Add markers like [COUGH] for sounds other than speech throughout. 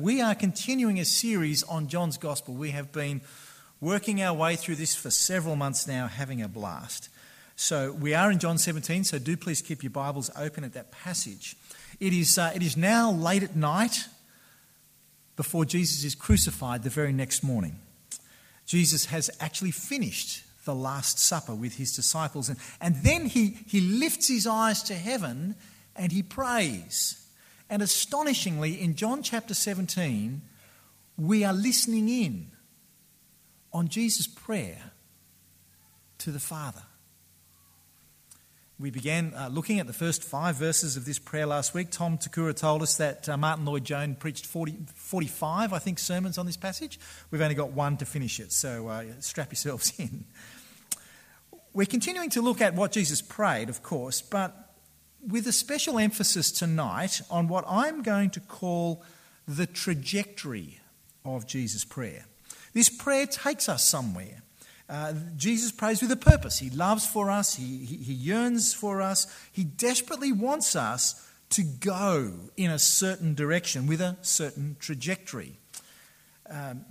We are continuing a series on John's Gospel. We have been working our way through this for several months now, having a blast. So we are in John 17, so do please keep your Bibles open at that passage. It is, uh, it is now late at night before Jesus is crucified the very next morning. Jesus has actually finished the Last Supper with his disciples, and, and then he, he lifts his eyes to heaven and he prays. And astonishingly, in John chapter 17, we are listening in on Jesus' prayer to the Father. We began uh, looking at the first five verses of this prayer last week. Tom Takura told us that uh, Martyn Lloyd-Jones preached 40, 45, I think, sermons on this passage. We've only got one to finish it, so uh, strap yourselves [LAUGHS] in. We're continuing to look at what Jesus prayed, of course, but with a special emphasis tonight on what I'm going to call the trajectory of Jesus' prayer. This prayer takes us somewhere. Uh, Jesus prays with a purpose. He loves for us, he, he, he yearns for us, he desperately wants us to go in a certain direction with a certain trajectory. Um,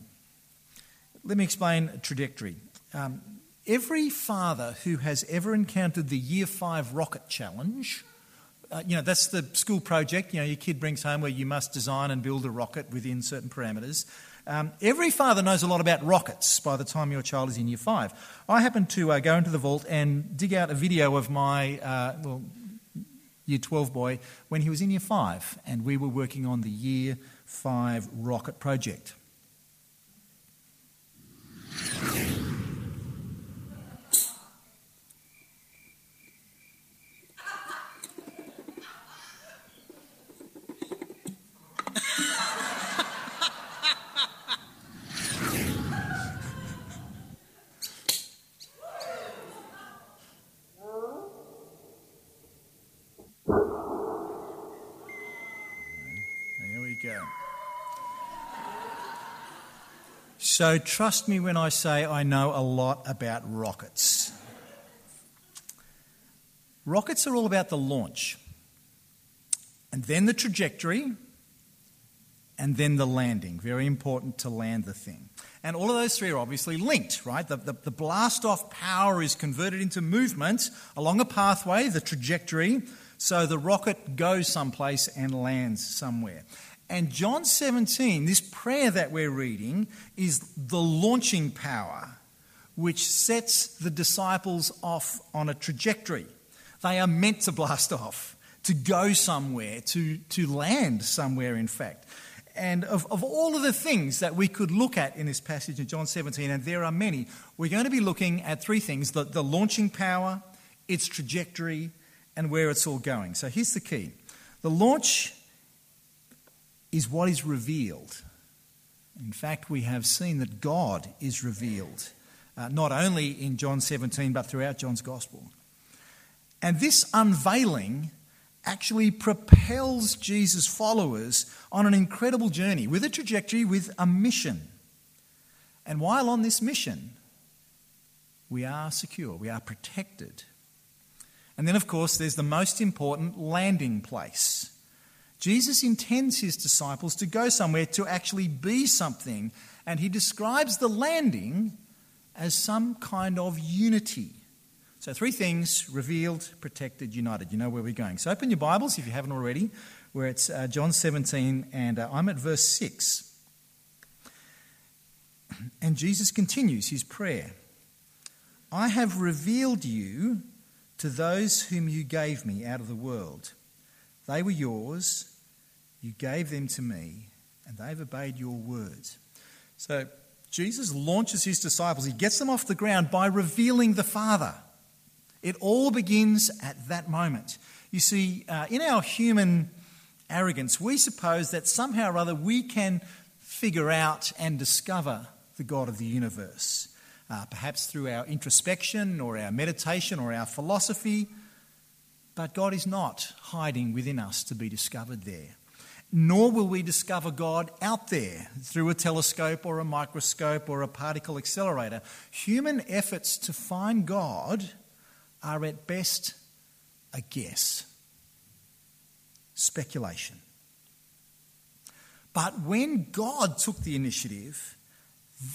let me explain trajectory. Um, every father who has ever encountered the Year 5 rocket challenge uh, you know, that's the school project. You know, your kid brings home where you must design and build a rocket within certain parameters. Um, every father knows a lot about rockets by the time your child is in year five. I happened to uh, go into the vault and dig out a video of my, uh, well, year 12 boy when he was in year five, and we were working on the year five rocket project. So trust me when I say I know a lot about rockets. Rockets are all about the launch, and then the trajectory, and then the landing. Very important to land the thing. And all of those three are obviously linked, right? The, the, the blast off power is converted into movement along a pathway, the trajectory, so the rocket goes someplace and lands somewhere. And John 17, this prayer that we're reading, is the launching power which sets the disciples off on a trajectory. They are meant to blast off, to go somewhere, to, to land somewhere, in fact. And of, of all of the things that we could look at in this passage in John 17, and there are many, we're going to be looking at three things the, the launching power, its trajectory, and where it's all going. So here's the key the launch is what is revealed. In fact, we have seen that God is revealed, uh, not only in John 17, but throughout John's Gospel. And this unveiling actually propels Jesus' followers on an incredible journey with a trajectory, with a mission. And while on this mission, we are secure, we are protected. And then, of course, there's the most important landing place Jesus intends his disciples to go somewhere to actually be something, and he describes the landing as some kind of unity. So, three things revealed, protected, united. You know where we're going. So, open your Bibles if you haven't already, where it's uh, John 17, and uh, I'm at verse 6. [CLEARS THROAT] And Jesus continues his prayer I have revealed you to those whom you gave me out of the world. They were yours, you gave them to me, and they've obeyed your words. So Jesus launches his disciples, he gets them off the ground by revealing the Father. It all begins at that moment. You see, uh, in our human arrogance, we suppose that somehow or other we can figure out and discover the God of the universe. Uh, perhaps through our introspection or our meditation or our philosophy. But God is not hiding within us to be discovered there nor will we discover God out there through a telescope or a microscope or a particle accelerator. Human efforts to find God are at best a guess, speculation. But when God took the initiative,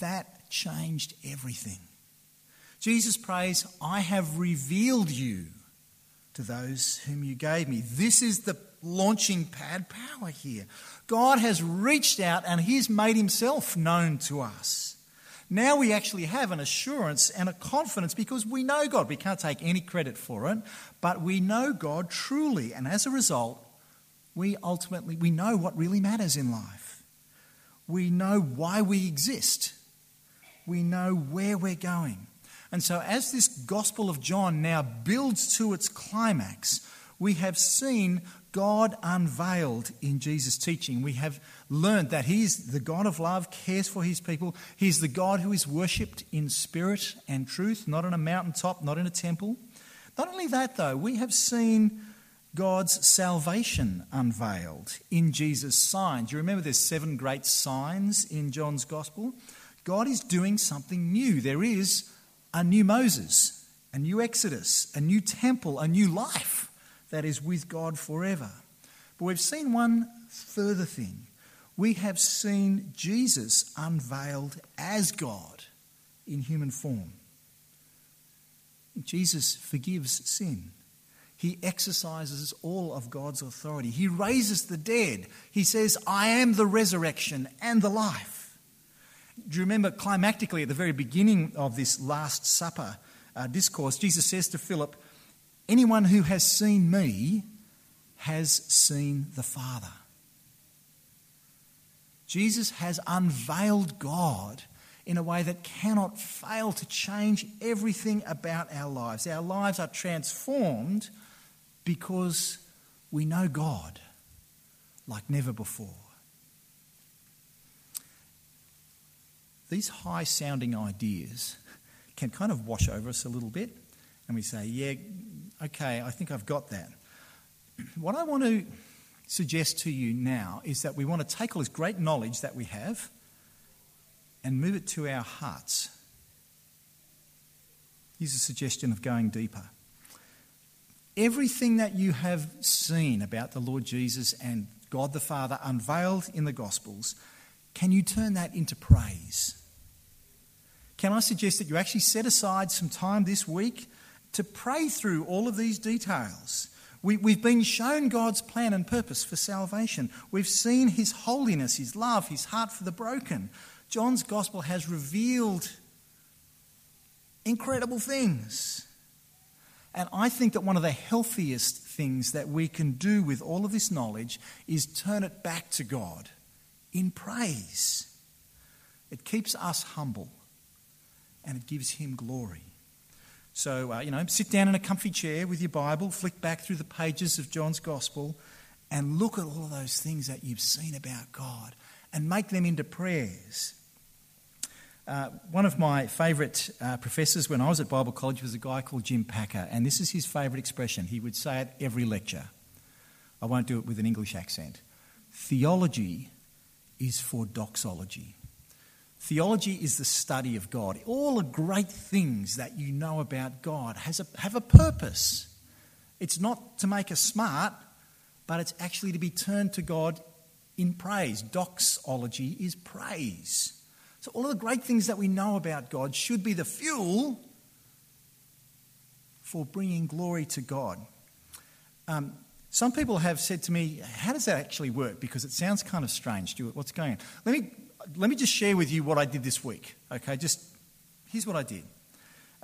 that changed everything. Jesus prays, I have revealed you to those whom you gave me. This is the launching pad power here. God has reached out and He's made Himself known to us. Now we actually have an assurance and a confidence because we know God. We can't take any credit for it, but we know God truly. And as a result, we ultimately we know what really matters in life. We know why we exist. We know where we're going. And so as this Gospel of John now builds to its climax, we have seen God unveiled in Jesus' teaching. We have learned that He's the God of love, cares for His people. He's the God who is worshipped in spirit and truth, not on a mountaintop, not in a temple. Not only that, though, we have seen God's salvation unveiled in Jesus' signs. You remember there's seven great signs in John's Gospel? God is doing something new. There is a new Moses, a new Exodus, a new temple, a new life that is with God forever. But we've seen one further thing. We have seen Jesus unveiled as God in human form. Jesus forgives sin. He exercises all of God's authority. He raises the dead. He says, I am the resurrection and the life. Do you remember climactically at the very beginning of this Last Supper uh, discourse, Jesus says to Philip, Anyone who has seen me has seen the Father. Jesus has unveiled God in a way that cannot fail to change everything about our lives. Our lives are transformed because we know God like never before. These high sounding ideas can kind of wash over us a little bit, and we say, Yeah, okay, I think I've got that. What I want to suggest to you now is that we want to take all this great knowledge that we have and move it to our hearts. Here's a suggestion of going deeper. Everything that you have seen about the Lord Jesus and God the Father unveiled in the Gospels, can you turn that into praise? Can I suggest that you actually set aside some time this week to pray through all of these details. We, we've been shown God's plan and purpose for salvation. We've seen His holiness, His love, His heart for the broken. John's gospel has revealed incredible things. And I think that one of the healthiest things that we can do with all of this knowledge is turn it back to God in praise. It keeps us humble and it gives Him glory. So, uh, you know, sit down in a comfy chair with your Bible, flick back through the pages of John's Gospel, and look at all of those things that you've seen about God and make them into prayers. Uh, one of my favourite uh, professors when I was at Bible college was a guy called Jim Packer, and this is his favourite expression. He would say it every lecture. I won't do it with an English accent. Theology is for doxology. Theology is the study of God. All the great things that you know about God has a, have a purpose. It's not to make us smart, but it's actually to be turned to God in praise. Doxology is praise. So, all of the great things that we know about God should be the fuel for bringing glory to God. Um, some people have said to me, How does that actually work? Because it sounds kind of strange, Stuart. What's going on? Let me let me just share with you what I did this week. Okay, just here's what I did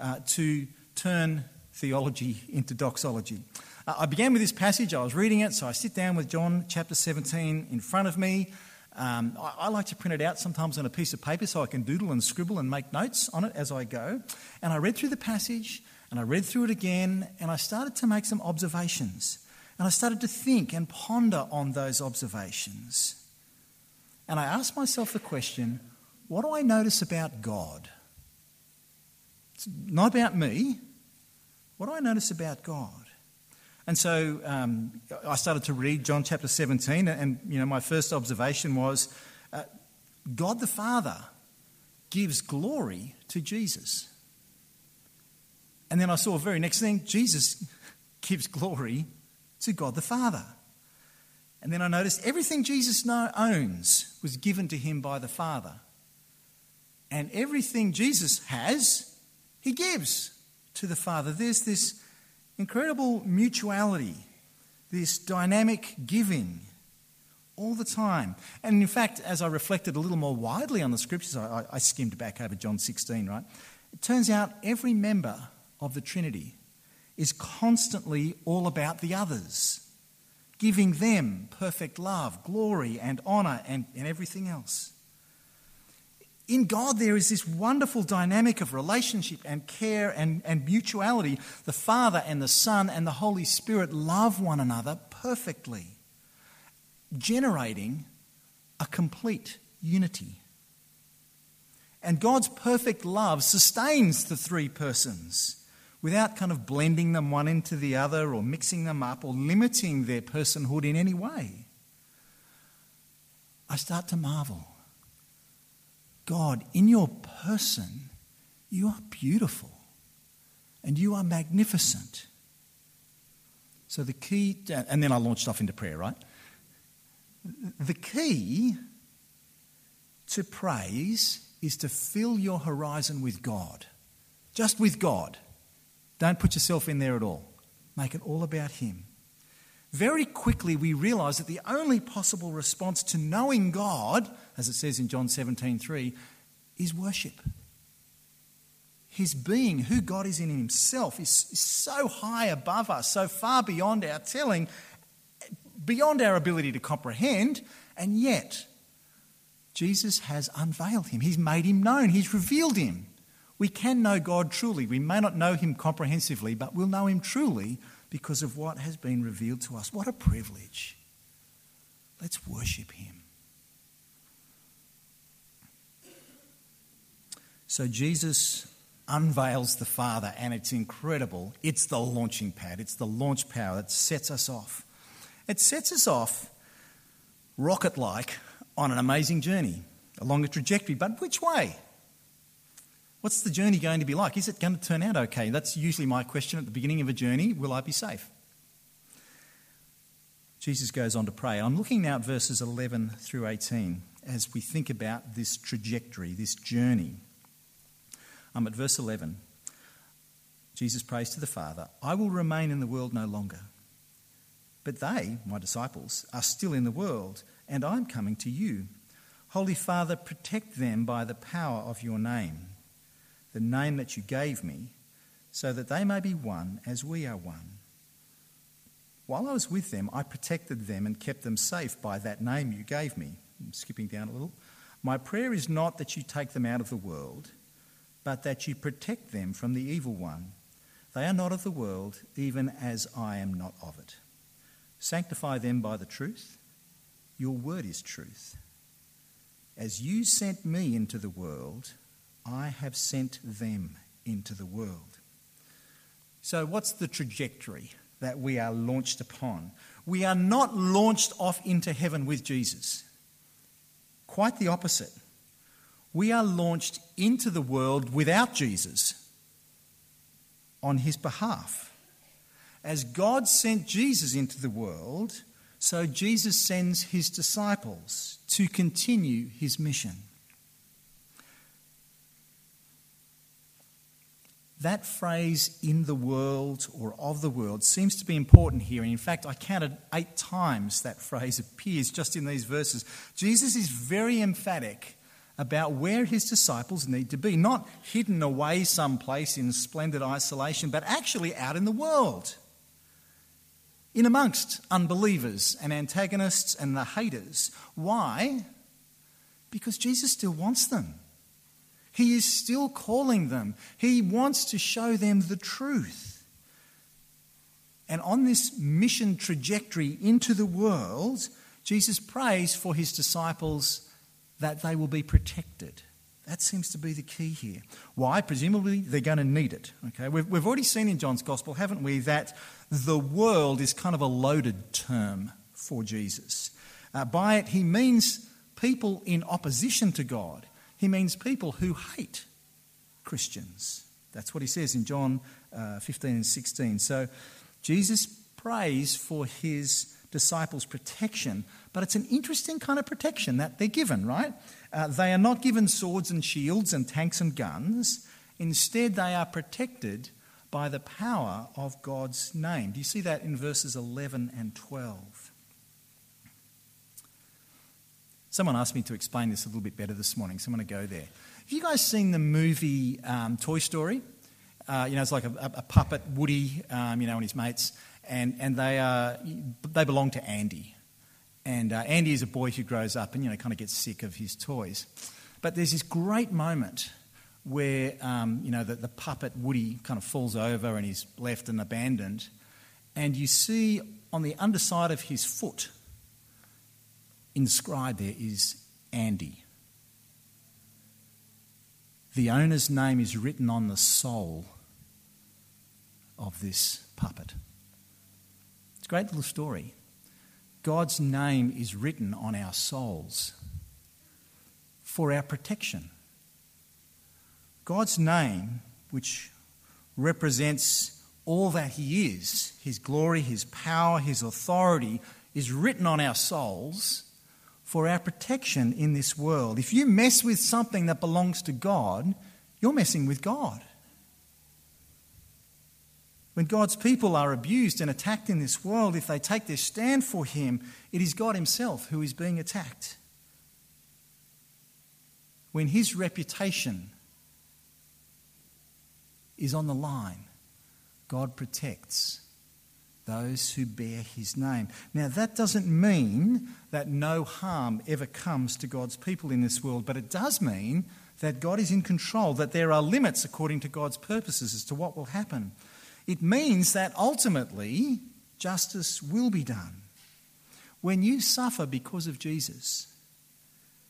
uh, to turn theology into doxology. Uh, I began with this passage, I was reading it, so I sit down with John chapter 17 in front of me. Um, I, I, like to print it out sometimes on a piece of paper so I can doodle and scribble and make notes on it as I go. And I read through the passage and I read through it again and I started to make some observations. And I started to think and ponder on those observations. And I asked myself the question what do I notice about God? It's not about me. What do I notice about God? And so um, I started to read John chapter 17, and you know, my first observation was uh, God the Father gives glory to Jesus. And then I saw the very next thing Jesus gives glory to God the Father. And then I noticed everything Jesus owns was given to him by the Father. And everything Jesus has, he gives to the Father. There's this incredible mutuality, this dynamic giving all the time. And in fact, as I reflected a little more widely on the scriptures, I, I skimmed back over John 16, right? It turns out every member of the Trinity is constantly all about the others, giving them perfect love, glory, and honour, and, and everything else. In God, there is this wonderful dynamic of relationship and care and, and mutuality. The Father and the Son and the Holy Spirit love one another perfectly generating a complete unity. And God's perfect love sustains the three persons without kind of blending them one into the other or mixing them up or limiting their personhood in any way. I start to marvel. God, in your person, you are beautiful and you are magnificent. So the key, and then I launched off into prayer, right? The key to praise is to fill your horizon with God. Just with God. Don't put yourself in there at all. Make it all about Him. Very quickly, we realize that the only possible response to knowing God, as it says in John 17 3, is worship. His being, who God is in Himself, is, is so high above us, so far beyond our telling, beyond our ability to comprehend, and yet Jesus has unveiled him. He's made him known, he's revealed him. We can know God truly. We may not know him comprehensively, but we'll know him truly because of what has been revealed to us. What a privilege. Let's worship him. So Jesus unveils the Father, and it's incredible. It's the launching pad, it's the launch power that sets us off. It sets us off rocket like on an amazing journey along a trajectory. But which way? What's the journey going to be like? Is it going to turn out okay? That's usually my question at the beginning of a journey. Will I be safe? Jesus goes on to pray. I'm looking now at verses 11 through 18 as we think about this trajectory, this journey. I'm at verse 11. Jesus prays to the Father I will remain in the world no longer but they, my disciples, are still in the world, and I'm coming to you. Holy Father, protect them by the power of your name, the name that you gave me, so that they may be one as we are one. While I was with them, I protected them and kept them safe by that name you gave me. I'm skipping down a little. My prayer is not that you take them out of the world, but that you protect them from the evil one. They are not of the world, even as I am not of it. Sanctify them by the truth. Your word is truth. As you sent me into the world, I have sent them into the world. So, what's the trajectory that we are launched upon? We are not launched off into heaven with Jesus. Quite the opposite. We are launched into the world without Jesus on his behalf. As God sent Jesus into the world, so Jesus sends his disciples to continue his mission. That phrase, in the world or of the world, seems to be important here. And in fact, I counted eight times that phrase appears just in these verses. Jesus is very emphatic about where his disciples need to be, not hidden away someplace in splendid isolation, but actually out in the world in amongst unbelievers and antagonists and the haters. Why? Because Jesus still wants them. He is still calling them. He wants to show them the truth. And on this mission trajectory into the world, Jesus prays for his disciples that they will be protected. That seems to be the key here. Why? Presumably they're going to need it. Okay, we've, we've already seen in John's Gospel, haven't we, that the world is kind of a loaded term for Jesus. Uh, by it, he means people in opposition to God. He means people who hate Christians. That's what he says in John uh, 15 and 16. So Jesus prays for his disciples protection, but it's an interesting kind of protection that they're given, right? Uh, they are not given swords and shields and tanks and guns. Instead, they are protected by the power of God's name. Do you see that in verses 11 and 12? Someone asked me to explain this a little bit better this morning, so I'm going to go there. Have you guys seen the movie um, Toy Story? Uh, you know, it's like a, a puppet, Woody, um, you know, and his mates, and, and they, are, they belong to Andy. And uh, Andy is a boy who grows up and, you know, kind of gets sick of his toys. But there's this great moment where, um, you know, the, the puppet Woody kind of falls over and he's left and abandoned. And you see on the underside of his foot, inscribed there is Andy. The owner's name is written on the sole of this puppet. It's a great little story. God's name is written on our souls for our protection. God's name, which represents all that He is, His glory, His power, His authority, is written on our souls for our protection in this world. If you mess with something that belongs to God, you're messing with God. When God's people are abused and attacked in this world, if they take their stand for Him, it is God Himself who is being attacked. When His reputation is on the line, God protects those who bear His name. Now, that doesn't mean that no harm ever comes to God's people in this world, but it does mean that God is in control, that there are limits according to God's purposes as to what will happen. It means that ultimately justice will be done. When you suffer because of Jesus,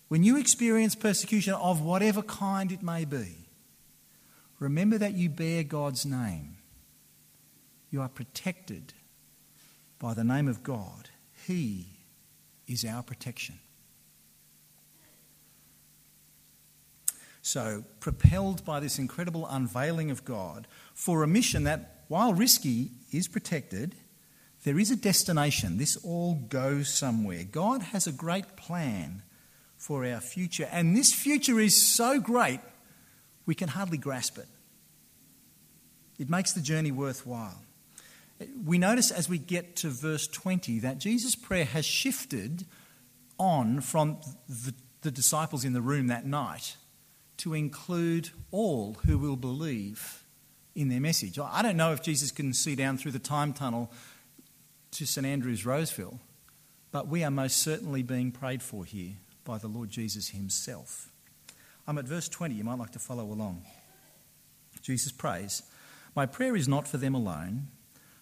when you experience persecution of whatever kind it may be, remember that you bear God's name. You are protected by the name of God. He is our protection. So, propelled by this incredible unveiling of God for a mission that while risky is protected, there is a destination. This all goes somewhere. God has a great plan for our future, and this future is so great we can hardly grasp it. It makes the journey worthwhile. We notice as we get to verse 20 that Jesus' prayer has shifted on from the, the disciples in the room that night to include all who will believe in their message. I don't know if Jesus can see down through the time tunnel to St Andrew's Roseville, but we are most certainly being prayed for here by the Lord Jesus himself. I'm at verse 20. You might like to follow along. Jesus prays, My prayer is not for them alone.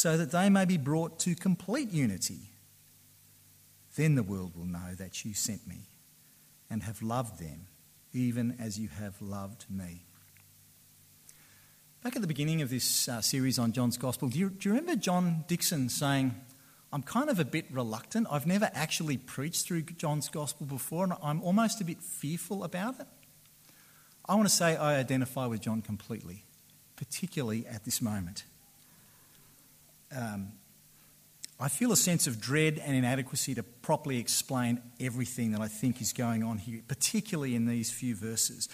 so that they may be brought to complete unity. Then the world will know that you sent me and have loved them, even as you have loved me. Back at the beginning of this uh, series on John's Gospel, do you, do you remember John Dixon saying, I'm kind of a bit reluctant. I've never actually preached through John's Gospel before, and I'm almost a bit fearful about it. I want to say I identify with John completely, particularly at this moment. Um, I feel a sense of dread and inadequacy to properly explain everything that I think is going on here, particularly in these few verses.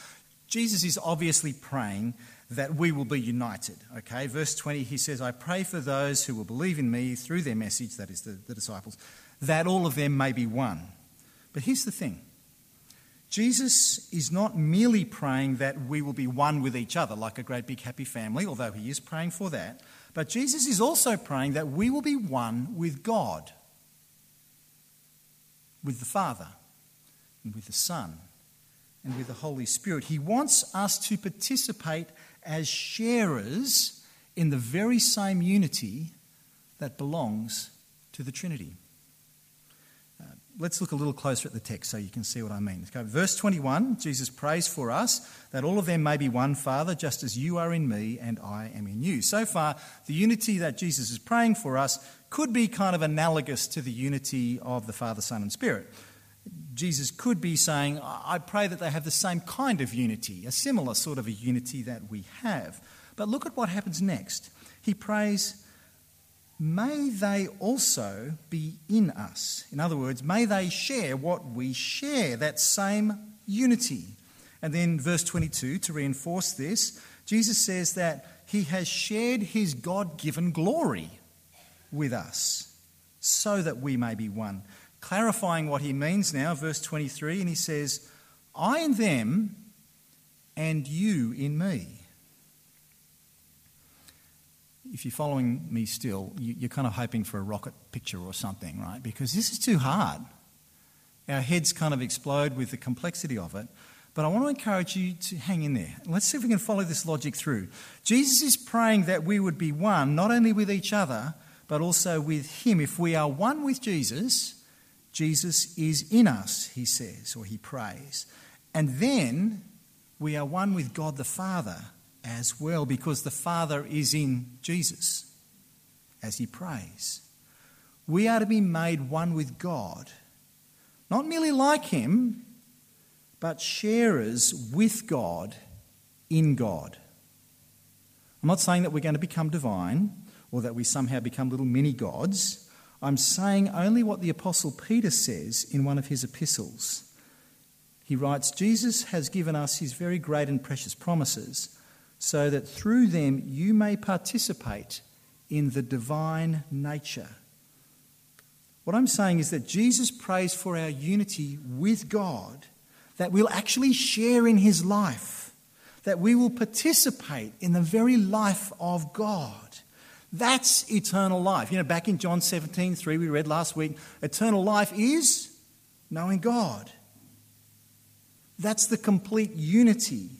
Jesus is obviously praying that we will be united. Okay, verse 20, he says, I pray for those who will believe in me through their message, that is the, the disciples, that all of them may be one. But here's the thing Jesus is not merely praying that we will be one with each other, like a great big happy family, although he is praying for that. But Jesus is also praying that we will be one with God, with the Father, and with the Son, and with the Holy Spirit. He wants us to participate as sharers in the very same unity that belongs to the Trinity. Let's look a little closer at the text so you can see what I mean. Okay, verse 21 Jesus prays for us that all of them may be one, Father, just as you are in me and I am in you. So far, the unity that Jesus is praying for us could be kind of analogous to the unity of the Father, Son, and Spirit. Jesus could be saying, I pray that they have the same kind of unity, a similar sort of a unity that we have. But look at what happens next. He prays, May they also be in us. In other words, may they share what we share, that same unity. And then, verse 22, to reinforce this, Jesus says that he has shared his God given glory with us so that we may be one clarifying what he means now, verse 23, and he says, I in them and you in me. If you're following me still, you're kind of hoping for a rocket picture or something, right? Because this is too hard. Our heads kind of explode with the complexity of it. But I want to encourage you to hang in there. Let's see if we can follow this logic through. Jesus is praying that we would be one, not only with each other, but also with Him. If we are one with Jesus, Jesus is in us, he says, or he prays. And then we are one with God the Father as well, because the Father is in Jesus as he prays. We are to be made one with God, not merely like him, but sharers with God in God. I'm not saying that we're going to become divine or that we somehow become little mini gods. I'm saying only what the Apostle Peter says in one of his epistles. He writes Jesus has given us his very great and precious promises, so that through them you may participate in the divine nature. What I'm saying is that Jesus prays for our unity with God, that we'll actually share in his life, that we will participate in the very life of God. That's eternal life. You know, back in John 17, 3, we read last week, eternal life is knowing God. That's the complete unity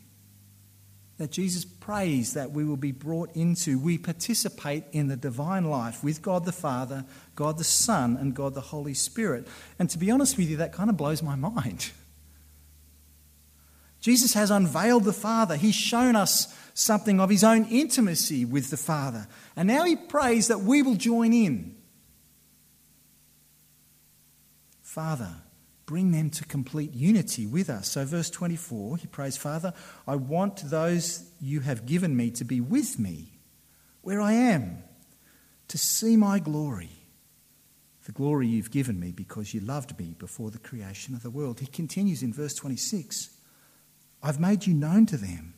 that Jesus prays that we will be brought into. We participate in the divine life with God the Father, God the Son, and God the Holy Spirit. And to be honest with you, that kind of blows my mind. Jesus has unveiled the Father. He's shown us something of his own intimacy with the Father. And now he prays that we will join in. Father, bring them to complete unity with us. So, verse 24, he prays, Father, I want those you have given me to be with me where I am, to see my glory, the glory you've given me because you loved me before the creation of the world. He continues in verse 26 I've made you known to them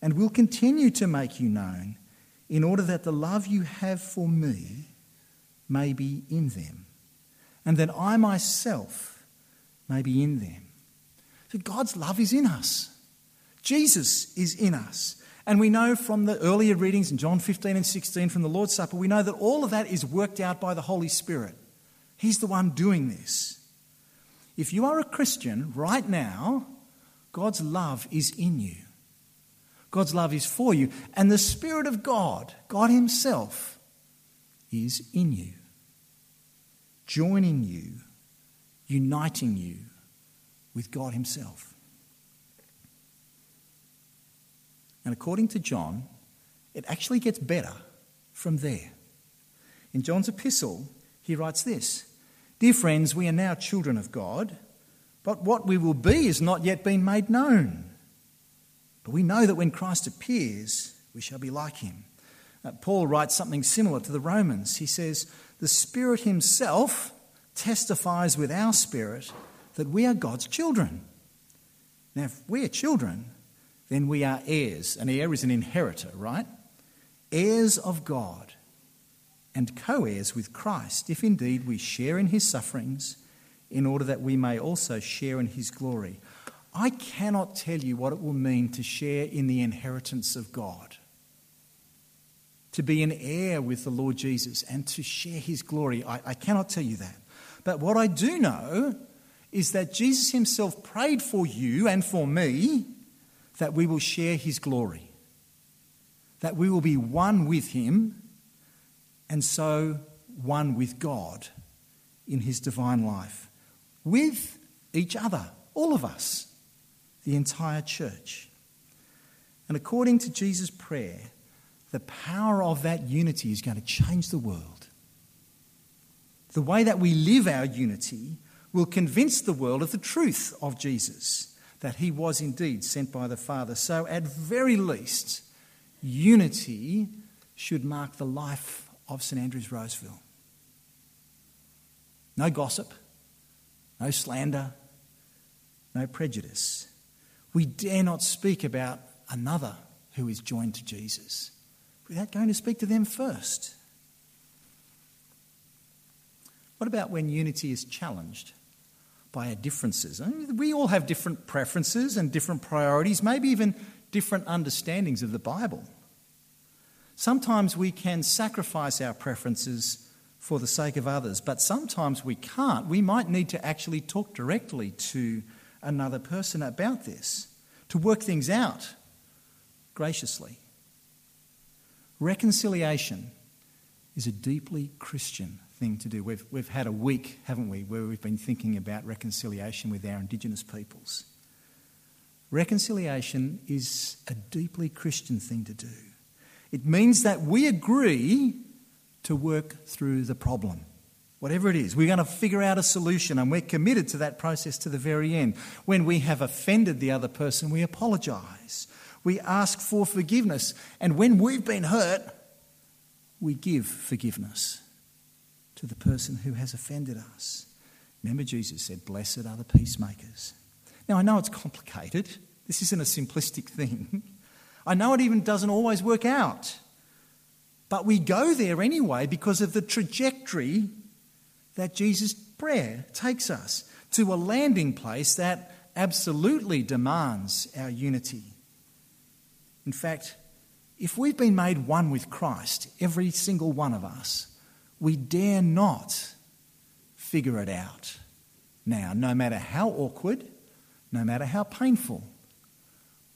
and will continue to make you known in order that the love you have for me may be in them and that I myself may be in them. So God's love is in us. Jesus is in us. And we know from the earlier readings in John 15 and 16 from the Lord's Supper, we know that all of that is worked out by the Holy Spirit. He's the one doing this. If you are a Christian right now, God's love is in you. God's love is for you. And the Spirit of God, God Himself, is in you, joining you, uniting you with God Himself. And according to John, it actually gets better from there. In John's epistle, he writes this Dear friends, we are now children of God, but what we will be is not yet been made known. But we know that when Christ appears, we shall be like him. Uh, Paul writes something similar to the Romans. He says, The Spirit Himself testifies with our spirit that we are God's children. Now, if we are children, then we are heirs. An heir is an inheritor, right? Heirs of God and co heirs with Christ, if indeed we share in His sufferings, in order that we may also share in His glory. I cannot tell you what it will mean to share in the inheritance of God, to be an heir with the Lord Jesus and to share his glory. I, I, cannot tell you that. But what I do know is that Jesus himself prayed for you and for me that we will share his glory, that we will be one with him and so one with God in his divine life with each other, all of us, the entire church. And according to Jesus' prayer, the power of that unity is going to change the world. The way that we live our unity will convince the world of the truth of Jesus, that he was indeed sent by the Father. So, at very least, unity should mark the life of St Andrews Roseville. No gossip, no slander, no prejudice. We dare not speak about another who is joined to Jesus without going to speak to them first. What about when unity is challenged by our differences? I mean, we all have different preferences and different priorities, maybe even different understandings of the Bible. Sometimes we can sacrifice our preferences for the sake of others, but sometimes we can't. We might need to actually talk directly to another person about this, to work things out graciously. Reconciliation is a deeply Christian thing to do. We've, we've had a week, haven't we, where we've been thinking about reconciliation with our Indigenous peoples. Reconciliation is a deeply Christian thing to do. It means that we agree to work through the problem. Whatever it is, we're going to figure out a solution and we're committed to that process to the very end. When we have offended the other person, we apologise. We ask for forgiveness. And when we've been hurt, we give forgiveness to the person who has offended us. Remember, Jesus said, Blessed are the peacemakers. Now, I know it's complicated. This isn't a simplistic thing. [LAUGHS] I know it even doesn't always work out. But we go there anyway because of the trajectory that Jesus' prayer takes us to a landing place that absolutely demands our unity. In fact, if we've been made one with Christ, every single one of us, we dare not figure it out now, no matter how awkward, no matter how painful.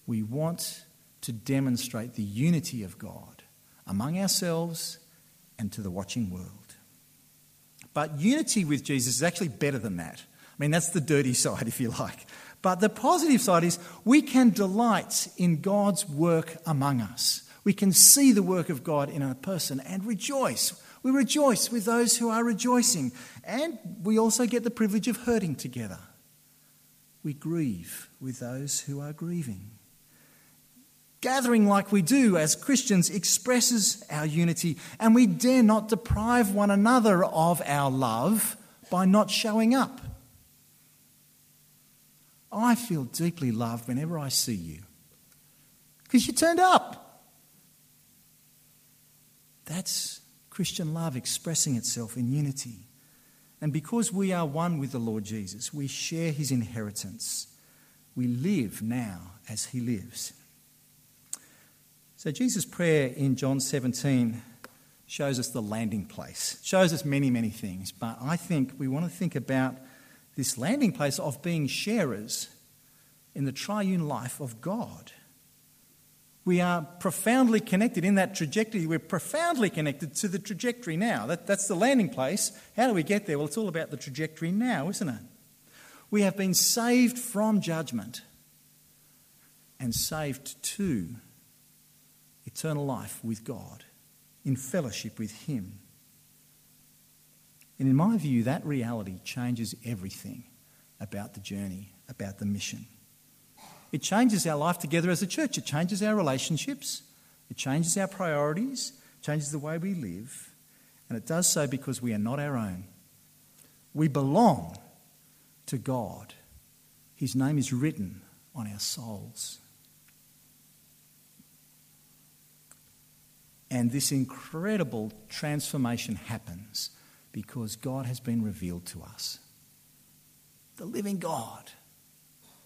We want to demonstrate the unity of God among ourselves and to the watching world. But unity with Jesus is actually better than that. I mean, that's the dirty [LAUGHS] side, if you like. But the positive side is we can delight in God's work among us. We can see the work of God in a person and rejoice. We rejoice with those who are rejoicing. And we also get the privilege of hurting together. We grieve with those who are grieving. Gathering like we do as Christians expresses our unity, and we dare not deprive one another of our love by not showing up. I feel deeply loved whenever I see you because you turned up. That's Christian love expressing itself in unity. And because we are one with the Lord Jesus, we share his inheritance. We live now as he lives. So, Jesus' prayer in John 17 shows us the landing place, shows us many, many things. But I think we want to think about this landing place of being sharers in the triune life of God. We are profoundly connected in that trajectory. We're profoundly connected to the trajectory now. That, that's the landing place. How do we get there? Well, it's all about the trajectory now, isn't it? We have been saved from judgment and saved to eternal life with God, in fellowship with Him. And in my view, that reality changes everything about the journey, about the mission. It changes our life together as a church, it changes our relationships, it changes our priorities, changes the way we live, and it does so because we are not our own. We belong to God. His name is written on our souls. And this incredible transformation happens because God has been revealed to us. The living God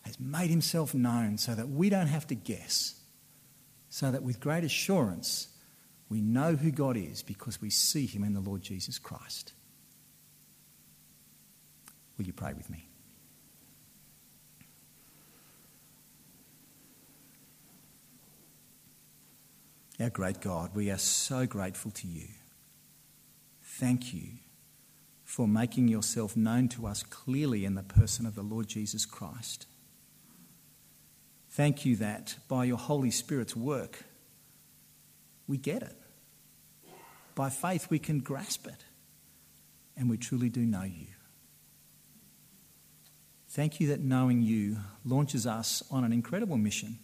has made himself known so that we don't have to guess, so that with great assurance we know who God is because we see him in the Lord Jesus Christ. Will you pray with me? Our great God, we are so grateful to you. Thank you for making yourself known to us clearly in the person of the Lord Jesus Christ. Thank you that by your Holy Spirit's work, we get it. By faith, we can grasp it, and we truly do know you. Thank you that knowing you launches us on an incredible mission.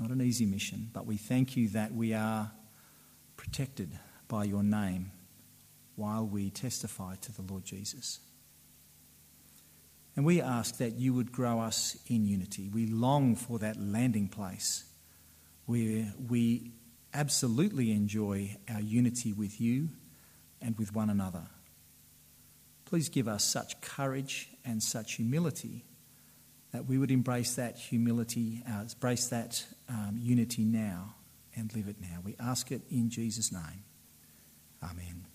Not an easy mission, but we thank you that we are protected by your name while we testify to the Lord Jesus. And we ask that you would grow us in unity. We long for that landing place where we absolutely enjoy our unity with you and with one another. Please give us such courage and such humility that we would embrace that humility, uh, embrace that um, unity now and live it now. We ask it in Jesus' name. Amen.